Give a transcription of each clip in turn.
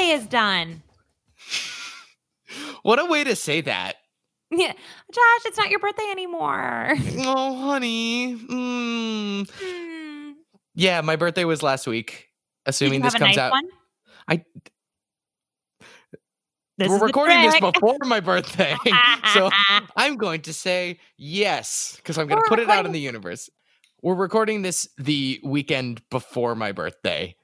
birthday is done. What a way to say that. Yeah, Josh, it's not your birthday anymore. Oh, honey. Mm. Hmm. Yeah, my birthday was last week. Assuming this comes nice out. one? I- This We're recording this before my birthday. so I'm going to say yes because I'm going to put it out in the universe. We're recording this the weekend before my birthday.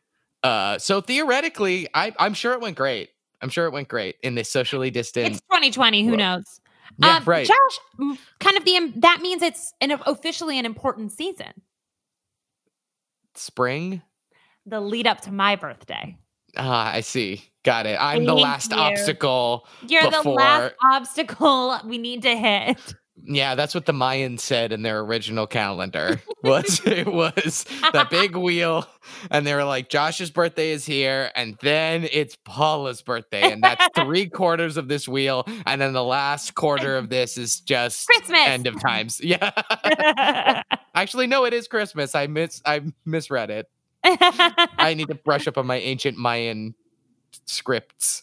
Uh, so theoretically, I, I'm sure it went great. I'm sure it went great in this socially distant. it's 2020. Who Well, knows? yeah, Um, right. Josh, kind of the that means it's an officially an important season. Spring. The lead up to my birthday. Ah, I see. Got it. I'm the last you. obstacle. You're the last obstacle we need to hit. Yeah, that's what the Mayans said in their original calendar. Was it was the big wheel, and they were like, Josh's birthday is here, and then it's Paula's birthday, and that's three quarters of this wheel, and then the last quarter of this is just Christmas. end of times. Yeah. Actually, no, it is Christmas. I miss I misread it. I need to brush up on my ancient Mayan scripts.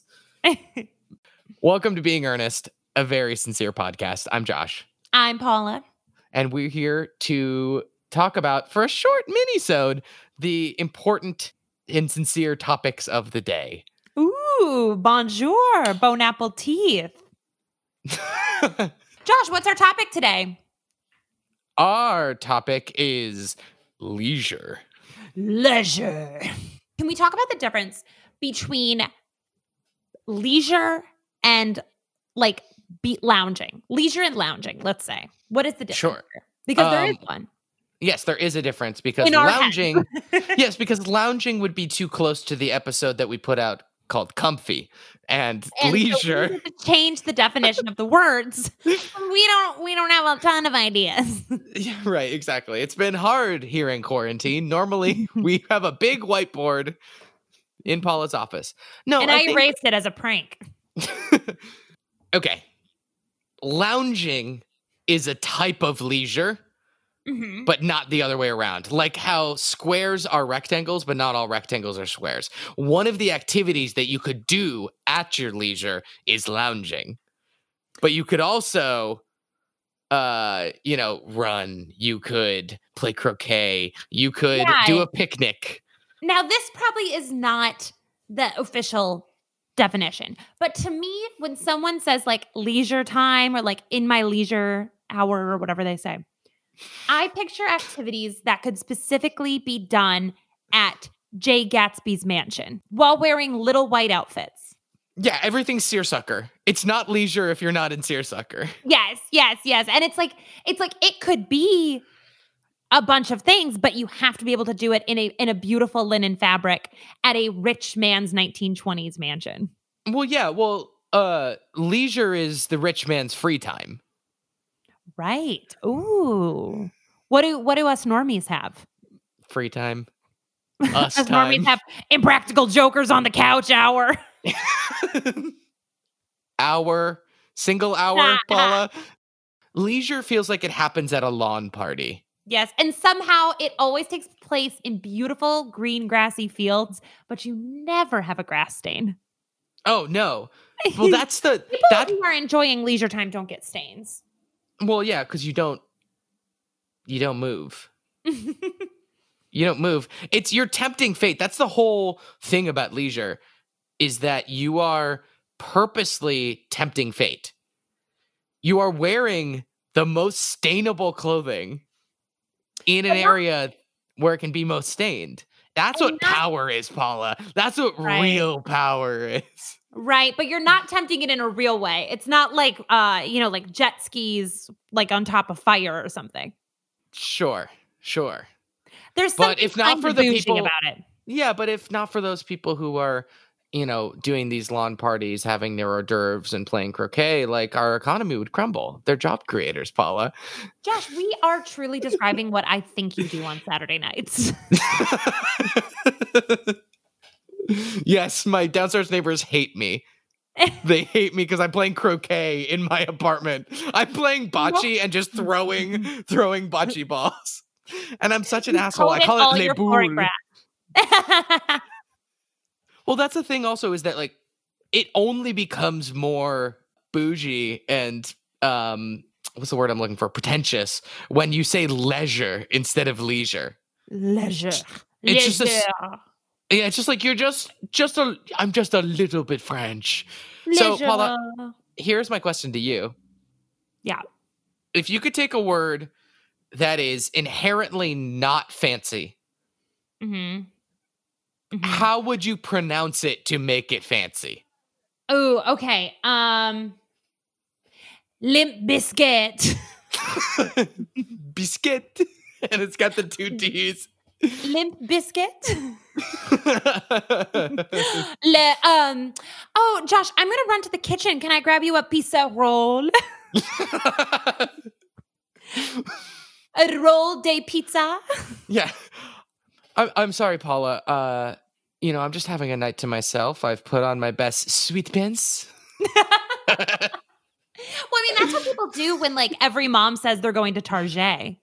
Welcome to Being Earnest, a very sincere podcast. I'm Josh. I'm Paula. and we're here to talk about for a short mini-sode the important and sincere topics of the day. Ooh, bonjour, bone apple teeth. Josh, what's our topic today? Our topic is leisure. Leisure. Can we talk about the difference between leisure and like be lounging? Leisure and lounging, let's say. What is the difference? Sure. Because there is Um, one. Yes, there is a difference because In lounging yes, because lounging would be too close to the episode that we put out called comfy and, And so we leisure. to change the definition of the words. We don't we don't have a ton of ideas. Yeah, right, exactly. It's been hard here in quarantine. Normally, we have a big whiteboard in Paula's office. No, and I I, think- erased it as a prank. okay. Lounging is a type of leisure, Mhm. but not the other way around. Like how squares are rectangles, but not all rectangles are squares. One of the activities that you could do at your leisure is lounging. But you could also uh, you know, run, you could play croquet, you could Yeah. do a picnic. Now, this probably is not the official definition, but to me, when someone says like leisure time or like in my leisure hour or whatever they say, I picture activities that could specifically be done at Jay Gatsby's mansion while wearing little white outfits. Yeah, everything's seersucker. It's not leisure if you're not in seersucker. Yes, yes, yes. And it's like it's like it could be a bunch of things, but you have to be able to do it in a in a beautiful linen fabric at a rich man's 1920s mansion. Well, yeah, well, uh leisure is the rich man's free time. Right. Ooh. What do what do us normies have? Free time. Us us time. normies have impractical jokers on the couch hour. hour, single hour, Paula. Leisure feels like it happens at a lawn party. Yes, and somehow it always takes place in beautiful green grassy fields, but you never have a grass stain. Oh no. Well, that's the People that who are enjoying leisure time don't get stains. well, yeah, because you don't you don't move. You don't move. It's your tempting fate. That's the whole thing about leisure is that you are purposely tempting fate. You are wearing the most stainable clothing in an area where it can be most stained. That's And what not- power is, Paula. That's what Right. real power is. Right, but you're not tempting it in a real way. It's not like uh, you know, like jet skis like on top of fire or something. Sure, sure. There's But if not for the people- about it. Yeah, but if not for those people who are, you know, doing these lawn parties, having their hors d'oeuvres and playing croquet, like our economy would crumble. They're job creators, Paula. Josh, we are truly describing what I think you do on Saturday nights. yes, my downstairs neighbors hate me. They hate me because I'm playing croquet in my apartment. I'm playing bocce and just throwing throwing bocce balls. And I'm such an You asshole. I call all it your Well, that's the thing also is that like it only becomes more bougie and um what's the word I'm looking for? Pretentious when you say leisure instead of leisure. Leisure. It's just a Leisure. Yeah, it's just like you're just just a I'm just a little bit French. So, Paula- Here's my question to you. Yeah. If you could take a word that is inherently not fancy, Mhm. Mhm. how would you pronounce it to make it fancy? Oh, okay. Um, limp biscuit. Biscuit. And it's got the two T's. limp biscuit. Le, um. Oh, Josh, I'm gonna run to the kitchen. Can I grab you a pizza roll? A roll de pizza. yeah. I'm, I'm sorry, Paula. Uh, you know, I'm just having a night to myself. I've put on my best sweet pants. Well, I mean, that's what people do when like every mom says they're going to Target.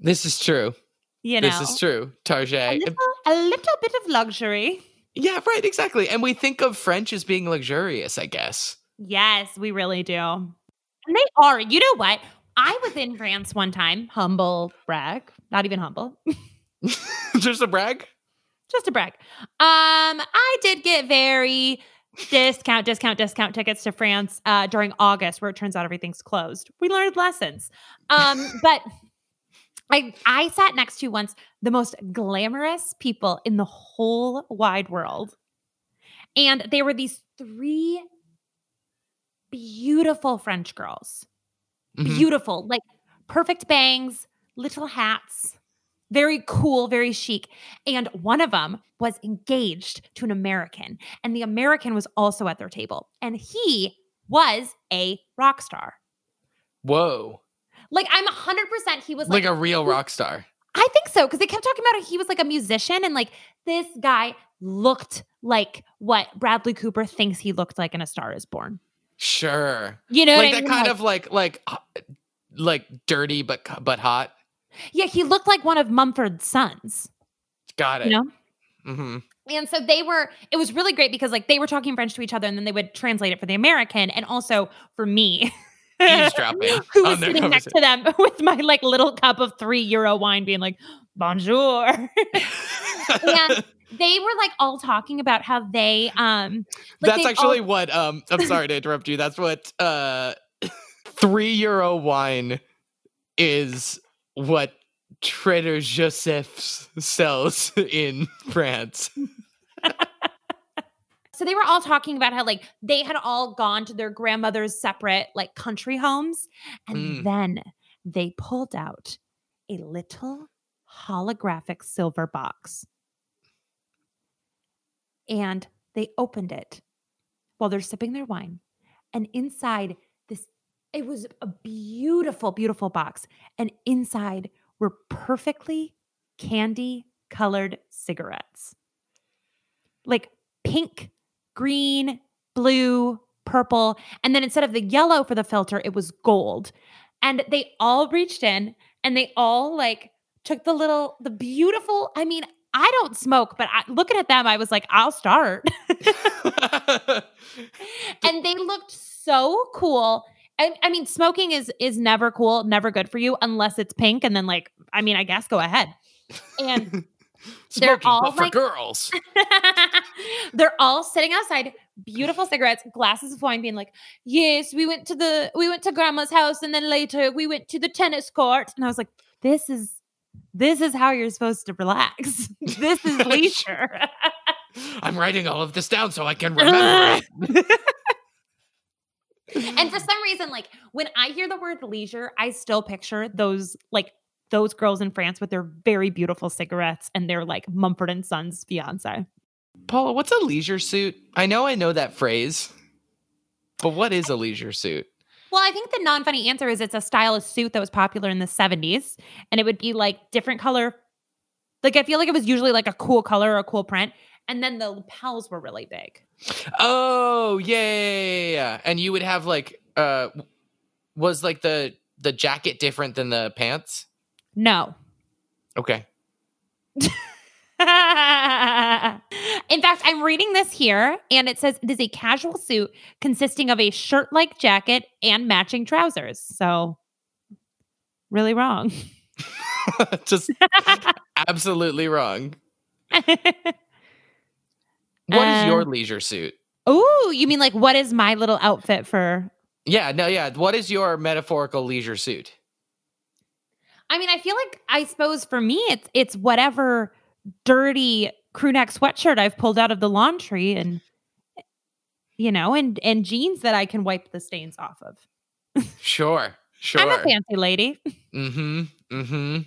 This is true. You know, This is true. A little, a little bit of luxury. Yeah, right, exactly. And we think of French as being luxurious, I guess. Yes, we really do. And they are. You know what? I was in France one time. Humble brag. Not even humble. Just a brag? Just a brag. Um, I did get very discount, discount, discount tickets to France uh, during August, where it turns out everything's closed. We learned lessons. Um, but I I sat next to once the most glamorous people in the whole wide world. And they were these three beautiful French girls. Mhm. Beautiful, like perfect bangs, little hats, very cool, very chic. And one of them was engaged to an American, and the American was also at their table, and he was a rock star. Whoa. Like I'm 100% he was Like, like, a real rock star. I think so because they kept talking about how he was like a musician and like this guy looked like what Bradley Cooper thinks he looked like in A Star Is Born. Sure. You know, like what I that mean? kind Like- of like like like dirty but but hot. Yeah. He looked like one of Mumford's sons. Got it. You know, hmm And so they were, it was really great because like they were talking French to each other and then they would translate it for the American and also for me. Eavesdropping Who was sitting next to them with my like little cup of three euro wine being like, bonjour. and they were like all talking about how they, um, like That's actually all- what um I'm sorry to interrupt you. That's what uh 3 euro wine is what Trader Joseph's sells in France. So they were all talking about how like they had all gone to their grandmother's separate like country homes and Mm. then they pulled out a little holographic silver box. And they opened it while they're sipping their wine. And inside it was a beautiful beautiful box and inside were perfectly candy colored cigarettes. Like pink green, blue, purple. And then instead of the yellow for the filter, it was gold. And they all reached in and they all like took the little, the beautiful, I mean, I don't smoke, but I, looking at them, I was like, I'll start. and they looked so cool. I, I mean, smoking is is never cool, never good for you unless it's pink. And then, like, I mean, I guess go ahead. And They're all for like- girls. they're all sitting outside beautiful cigarettes glasses of wine being like yes we went to the we went to grandma's house and then later we went to the tennis court and i was like this is this is how you're supposed to relax this is leisure I'm writing all of this down so I can remember it. And for mm. some reason like when i hear the word leisure i still picture those like those girls in france with their very beautiful cigarettes and their like mumford and sons fiance Paula, what's a leisure suit? I know I know that phrase. But what is a leisure suit? Well, I think the non funny answer is it's a style of suit that was popular in the 70s. And it would be like different color. Like, I feel like it was usually like a cool color or a cool print. And then the lapels were really big. Oh, yeah, yeah, yeah, yeah. And you would have like uh was like the the jacket different than the pants? No. Okay. In fact, I'm reading this here, and it says it is a casual suit consisting of a shirt like jacket and matching trousers. So, really wrong. Just absolutely wrong. What is your leisure suit? Oh, you mean like what is my little outfit for? Yeah, no, yeah. What is your metaphorical leisure suit? I mean, I feel like I suppose for me, it's it's whatever dirty crew neck sweatshirt I've pulled out of the laundry, and you know, and and jeans that I can wipe the stains off of. Sure, sure. I'm a fancy lady. Mm-hmm. Mm-hmm.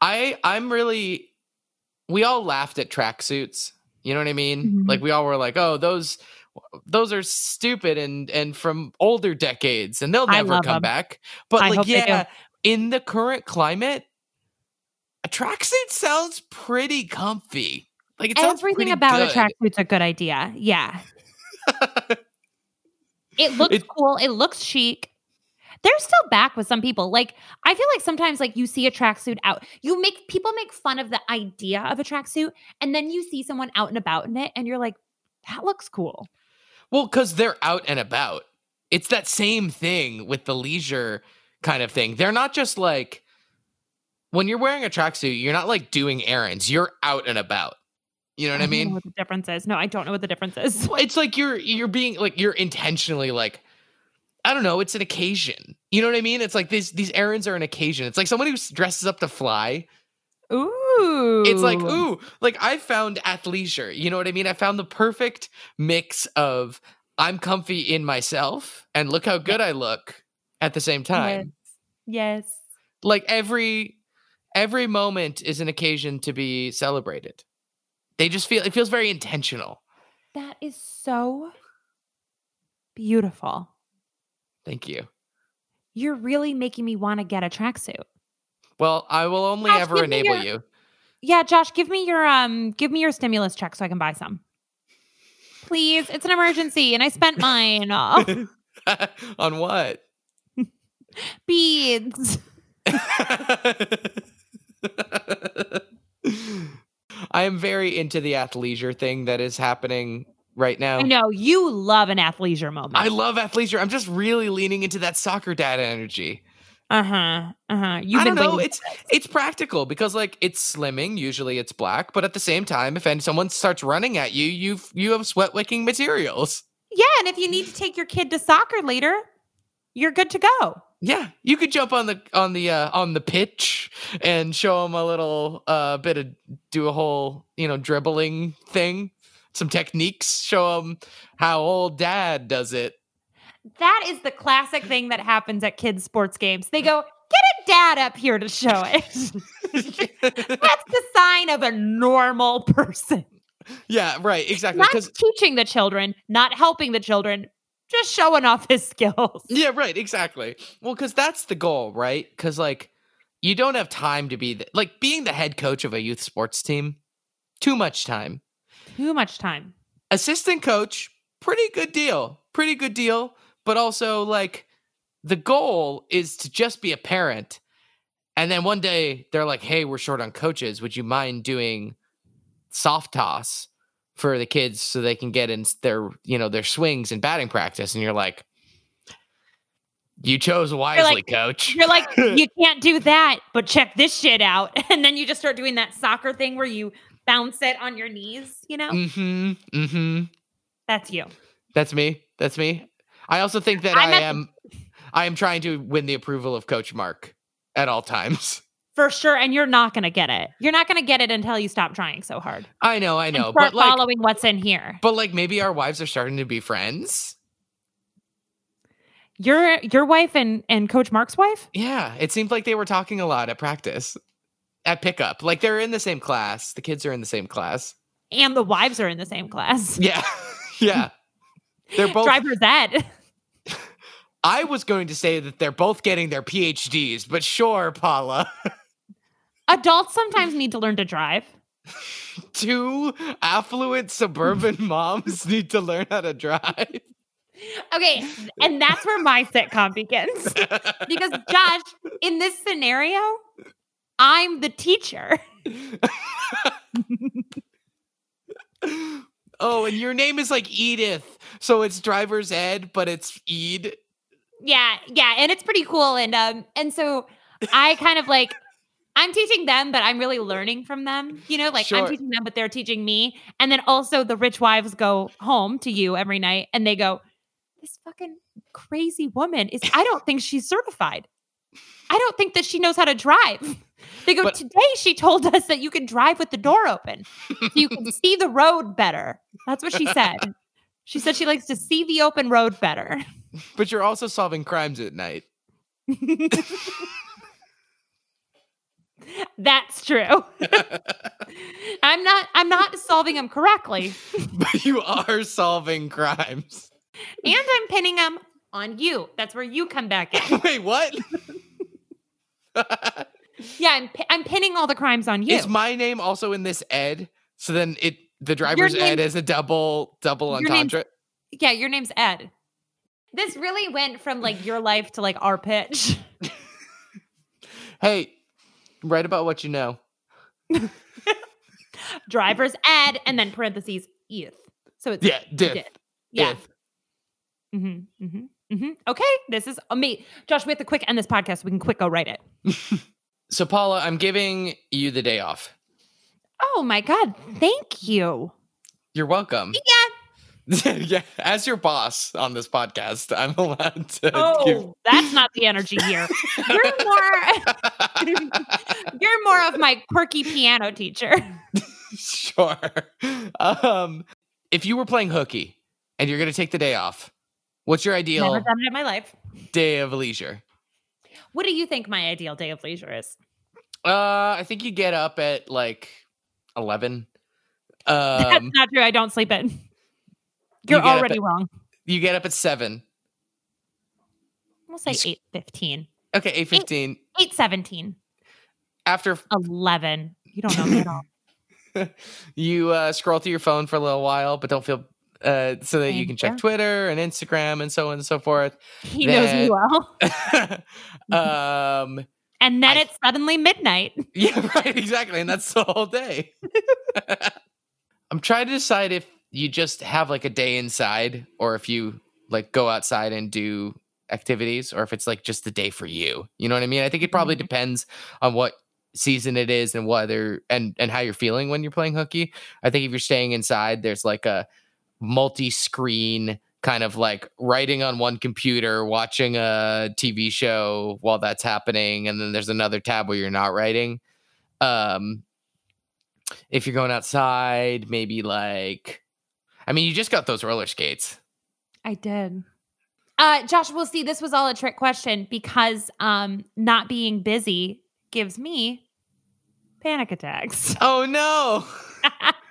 I I'm really we all laughed at tracksuits. You know what I mean? Mhm. Like we all were like, oh, those those are stupid and and from older decades and they'll never come come 'em. back. But I like, hope they do. yeah, in the current climate, a tracksuit sounds pretty comfy. Like it sounds Everything about good. a tracksuit's a good idea. Yeah, it looks It- cool. It looks chic. They're still back with some people. Like I feel like sometimes like you see a tracksuit out, you make people make fun of the idea of a tracksuit, and then you see someone out and about in it, and you're like, that looks cool. Well, because they're out and about. It's that same thing with the leisure kind of thing. They're not just like when you're wearing a tracksuit, you're not like doing errands. You're out and about. You know what I know mean? what the difference is? No, I don't know what the difference is. It's like you're you're being like you're intentionally like I don't know, it's an occasion. You know what I mean? It's like these these errands are an occasion. It's like somebody who dresses up to fly. Ooh, It's like, ooh, like I found athleisure. You know what I mean? I found the perfect mix of I'm comfy in myself and look how good I look at the same time. Yes. yes. Like every every moment is an occasion to be celebrated. They just feel it feels very intentional. That is so beautiful. Thank you. You're really making me want to get a tracksuit. Well, I will only Josh, ever enable your- you. Yeah, Josh, give me your um give me your stimulus check so I can buy some. Please, it's an emergency and I spent mine. Oh, On what? beads. I am very into the athleisure thing that is happening right now. I know you love an athleisure moment. I love athleisure. I'm just really leaning into that soccer dad energy. uh-huh. Uh-huh. You've I don't know. It's it's practical because like it's slimming. Usually it's black, but at the same time, if someone starts running at you, you've you have sweat wicking materials. Yeah, and if you need to take your kid to soccer later, you're good to go. Yeah, you could jump on the on the uh, on the pitch and show them a little uh, bit of do a whole you know dribbling thing, some techniques. Show them how old dad does it. That is the classic thing that happens at kids' sports games. They go, get a dad up here to show it. That's the sign of a normal person. yeah, right, exactly. Not teaching the children, not helping the children, just showing off his skills. yeah, right, exactly. Well, because that's the goal, right? Because like you don't have time to be the, like being the head coach of a youth sports team. Too much time. Too much time. assistant coach, pretty good deal. Pretty good deal. But also, like, the goal is to just be a parent. And then one day they're like, hey, we're short on coaches. Would you mind doing soft toss for the kids so they can get in their, you know, their swings and batting practice? And you're like, you chose wisely, coach. You're like, you can't do that, but check this shit out. And then you just start doing that soccer thing where you bounce it on your knees, you know? mm-hmm. Mm-hmm. That's you. That's me. That's me. I also think that I'm I at the- am I am trying to win the approval of Coach Mark at all times. For sure. And you're not going to get it. You're not going to get it until you stop trying so hard. I know, I know, but like, following what's in here. but like maybe our wives are starting to be friends. Your your wife and and Coach Mark's wife? Yeah, it seemed like they were talking a lot at practice, at pickup. Like they're in the same class. The kids are in the same class. And the wives are in the same class. Yeah, yeah. They're both. Driver's ed. I was going to say that they're both getting their PhDs, but sure, Paula. Adults sometimes need to learn to drive. Two affluent suburban moms need to learn how to drive. Okay, and that's where my sitcom begins. Because Josh, in this scenario, I'm the teacher. oh, and your name is like Edith, so it's driver's ed, but it's Ed. Yeah, yeah, and it's pretty cool. And um, and so I kind of like I'm teaching them, but I'm really learning from them. You know, like Sure. I'm teaching them, but they're teaching me. And then also the rich wives go home to you every night and they go, This fucking crazy woman is I don't think she's certified. I don't think that she knows how to drive. They go, But- Today she told us that you can drive with the door open. So you can see the road better. That's what she said. She said she likes to see the open road better. But you're also solving crimes at night. That's true. I'm not I'm not solving them correctly. but you are solving crimes. And I'm pinning them on you. That's where you come back in. Wait, what? Yeah, I'm I'm pinning all the crimes on you. Is my name also in this Ed? So then it the driver's ed name- is a double double entendre. yeah, your name's Ed. This really went from like your life to like our pitch. Hey, write about what you know. Driver's Ed and then parentheses Edith. So it's Yeah, did. Yeah. Mm-hmm, mm-hmm, mm-hmm. Okay, this is me. Josh, we have to quick end this podcast. So we can quick go write it. So Paula, I'm giving you the day off. Oh my God. Thank you. You're welcome. Yeah. yeah, as your boss on this podcast, I'm allowed to give Oh, that's not the energy here. You're more you're more of my quirky piano teacher. sure. Um, if you were playing hooky and you're going to take the day off, what's your ideal Never done it in my life. day of leisure? What do you think my ideal day of leisure is? Uh, I think you get up at like eleven. That's Um, not true. I don't sleep in. You're up already at- wrong. you get up at seven. We'll say you eight fifteen. Okay, eight fifteen. Eight seventeen. After Eleven. You don't know me at all. you uh, scroll through your phone for a little while, but don't feel uh, so that you can check. Twitter and Instagram and so on and so forth. He knows me well. um, And then I- it's suddenly midnight. yeah, right, exactly, and that's the whole day. I'm trying to decide if you just have like a day inside, or if you like go outside and do activities, or if it's like just the day for you. You know what I mean? I think it probably Mhm. depends on what season it is and whether and and how you're feeling when you're playing hooky. I think if you're staying inside, there's like a multi-screen kind of like writing on one computer, watching a TV show while that's happening, and then there's another tab where you're not writing. Um, if you're going outside, maybe like, I mean, you just got those roller skates. I did. Uh, Josh, we'll see. This was all a trick question because um, not being busy gives me panic attacks. Oh no!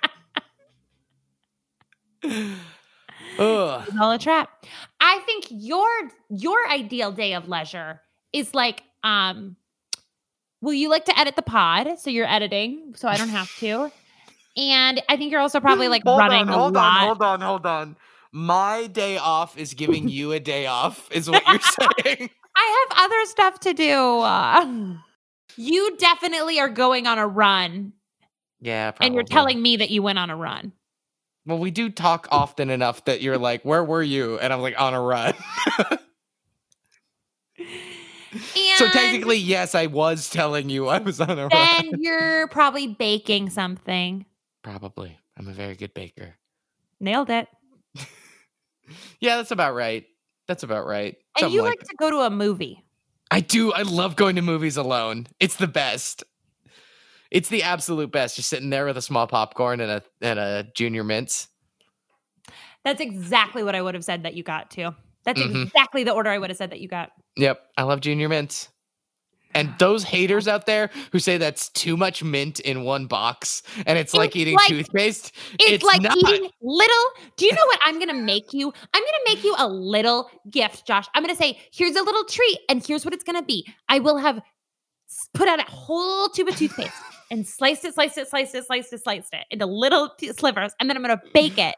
Ugh. It's all a trap. I think your your ideal day of leisure is like um well you like to edit the pod so you're editing so I don't have to. And I think you're also probably like Hold running on, a hold lot. on, hold on, hold on. My day off is giving you a day off, is what you're saying. I have other stuff to do. Uh, you definitely are going on a run Yeah, and you're telling me that you went on a run. Well, we do talk often enough that you're like, "Where were you?" And I'm like, "On a run." so technically, yes, I was telling you I was on a run. then you're probably baking something. Probably, I'm a very good baker. Nailed it. Yeah, that's about right. That's about right. And Something you like like to go to a movie. I do. I love going to movies alone. It's the best. It's the absolute best. Just sitting there with a small popcorn and a and a junior mints. That's exactly what I would have said that you got too. That's Mhm. exactly the order I would have said that you got. Yep, I love junior mints. And those haters out there who say that's too much mint in one box and it's like eating like- toothpaste. It's, It's like not. eating little. Do you know what I'm gonna make you? I'm gonna make you a little gift, Josh. I'm gonna say, here's a little treat, and here's what it's gonna be. I will have put out a whole tube of toothpaste and sliced it, sliced it, sliced it, sliced it, sliced it into little slivers, and then I'm gonna bake it.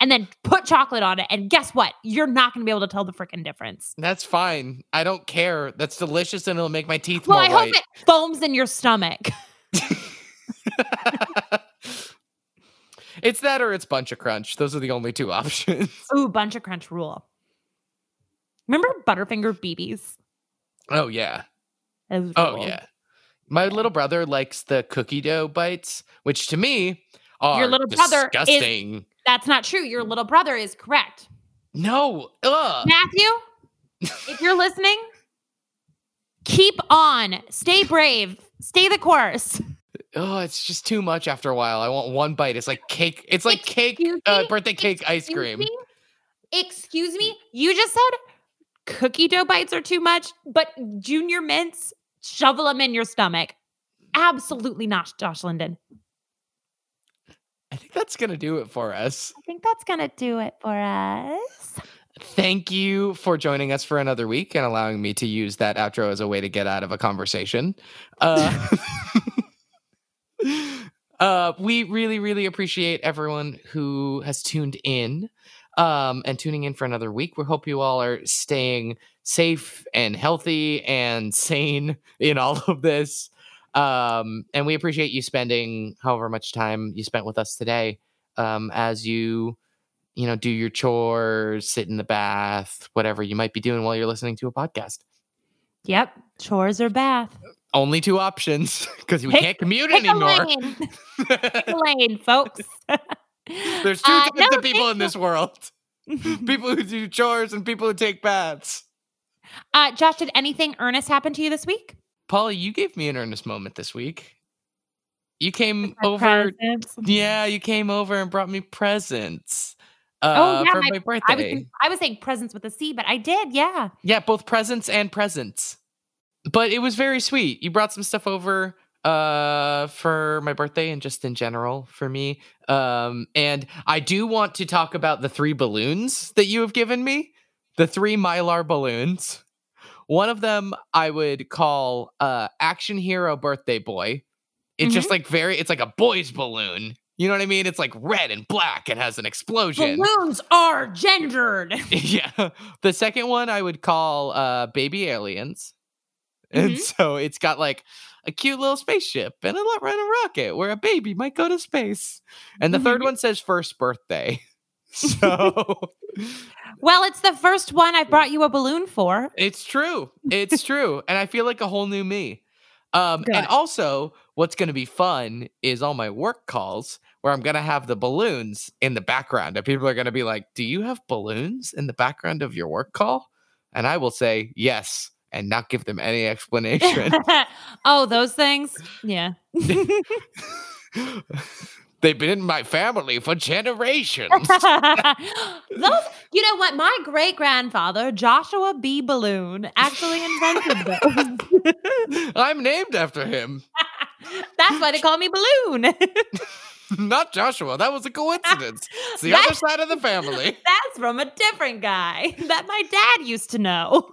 And then put chocolate on it, and guess what? You're not going to be able to tell the freaking difference. That's fine. I don't care. That's delicious and it'll make my teeth Well, more I white. hope it foams in your stomach. it's that or it's Buncha Crunch. Those are the only two options. Ooh, Buncha Crunch rule. Remember Butterfinger BBs? Oh yeah. Oh yeah. My little brother likes the cookie dough bites, which to me are your little brother is- disgusting. That's not true. Your little brother is correct. No. Ugh. Matthew, if you're listening, keep on. Stay brave. Stay the course. Oh, it's just too much after a while. I want one bite. It's like cake. It's like cake, uh, birthday cake ice cream. me? Excuse me? You just said cookie dough bites are too much, but junior mints, shovel them in your stomach. Absolutely not, Josh Linden. I think that's gonna do it for us. I think that's going to do it for us. Thank you for joining us for another week and allowing me to use that outro as a way to get out of a conversation. Uh, uh, we really, really appreciate everyone who has tuned in um, and tuning in for another week. We hope you all are staying safe and healthy and sane in all of this. Um, and we appreciate you spending however much time you spent with us today um, as you you know, do your chores, sit in the bath, whatever you might be doing while you're listening to a podcast. Yep. Chores or bath. Only two options because we Pick- can't commute Pick a anymore. lane. Pick a lane, folks. There's two Uh, types no, of people in this world people who do chores and people who take baths. Uh, Josh, did anything earnest happen to you this week? Polly, you gave me an earnest moment this week. You came over. Presents? Yeah, you came over and brought me presents. Oh, Uh, yeah, for my- my I birthday. was I was saying presents with a C, but I did, yeah. Yeah, both presents and presents. But it was very sweet. You brought some stuff over uh for my birthday and just in general for me. Um and I do want to talk about the three balloons that you have given me. The three mylar balloons. One of them I would call uh action hero birthday boy. It's just like very it's like a boy's balloon. You know what I mean? It's like red and black and has an explosion. Balloons are gendered. yeah. The second one I would call uh baby aliens. And Mhm. so it's got like a cute little spaceship and a a rocket where a baby might go to space. And the third Mhm. one says first birthday. So Well, it's the first one I brought you a balloon for. it's true. It's true. And I feel like a whole new me. Um and also what's going to be fun is all my work calls where I'm going to have the balloons in the background and people are going to be like, "Do you have balloons in the background of your work call?" And I will say, "Yes." And not give them any explanation. oh, those things? Yeah. They've been in my family for generations. those, you know what? My great grandfather, Joshua B. Balloon, actually invented those. I'm named after him. That's why they call me Balloon. Not Joshua. That was a coincidence. It's the That- other side of the family. That's from a different guy that my dad used to know.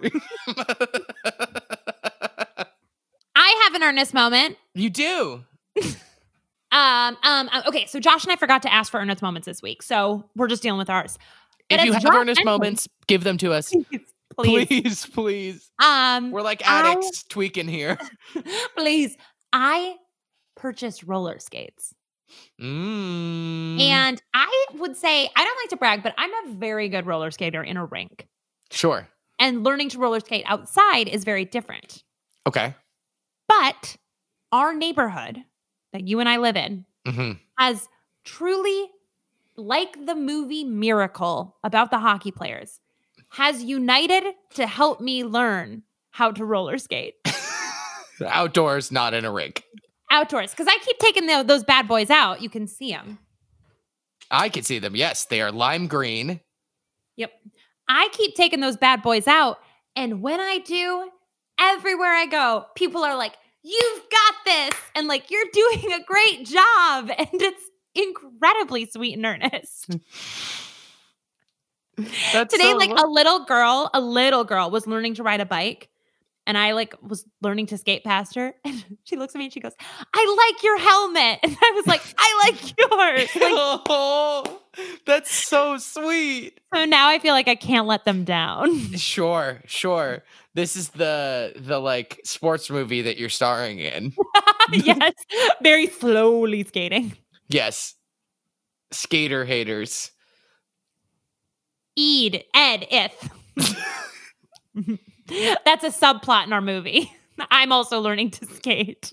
I have an earnest moment. you do. Um, um, uh, okay, so Josh and I forgot to ask for earnest moments this week, so we're just dealing with ours. But If you have Josh earnest mentioned- moments, give them to us. please, Please, please. um, We're like I- addicts tweaking here. please, I purchased roller skates. Mm. And I would say, I don't like to brag, but I'm a very good roller skater in a rink. sure. And learning to roller skate outside is very different. Okay. But our neighborhood that you and I live in hmm has truly, like the movie Miracle about the hockey players, has united to help me learn how to roller skate Outdoors, not in a rink. outdoors. Because I keep taking tho- those bad boys out. You can see them. I can see them. Yes, they are lime green. Yep. I keep taking those bad boys out. And when I do, everywhere I go, people are like, You've got this. And like, you're doing a great job. And it's incredibly sweet and earnest. That's Today, so like lo- a little girl, a little girl was learning to ride a bike. And I like was learning to skate past her. And she looks at me and she goes, I like your helmet. And I was like, I like yours. Like, oh, that's so sweet. so now I feel like I can't let them down. Sure, sure. This is the the like sports movie that you're starring in. yes, very slowly skating. Yes. Skater haters. Eed, Ed, if. That's a subplot in our movie. I'm also learning to skate.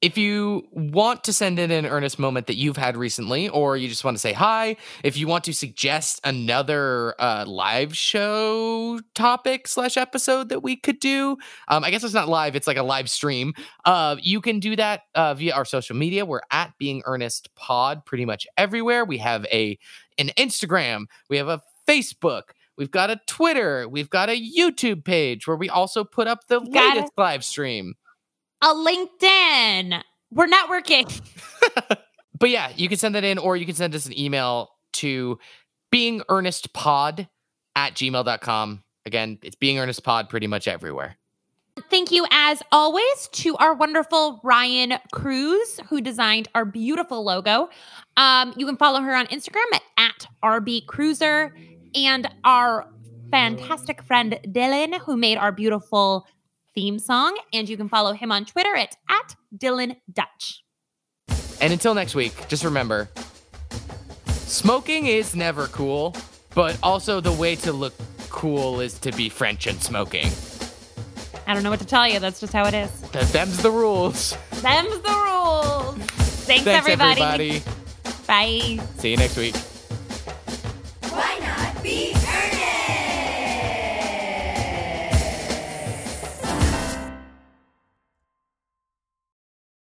If you want to send in an earnest moment that you've had recently, or you just want to say hi, if you want to suggest another uh, live show topic slash episode that we could do, um, I guess it's not live; it's like a live stream. Uh, you can do that uh, via our social media. We're at Being Earnest Pod pretty much everywhere. We have a an Instagram, we have a Facebook. We've got a Twitter. We've got a YouTube page where we also put up the Got latest live stream. A LinkedIn. We're networking. but yeah, you can send that in or you can send us an email to beingearnestpod at gmail.com. Again, it's being earnest pod pretty much everywhere. Thank you, as always, to our wonderful Ryan Cruz, who designed our beautiful logo. Um, you can follow her on Instagram at, at rbcruiser and our fantastic friend Dylan, who made our beautiful theme song. And you can follow him on Twitter at, at Dylan Dutch. And until next week, just remember smoking is never cool, but also the way to look cool is to be French and smoking. I don't know what to tell you. That's just how it is. Th- them's the rules. Them's the rules. Thanks, Thanks, everybody. everybody. Bye. See you next week.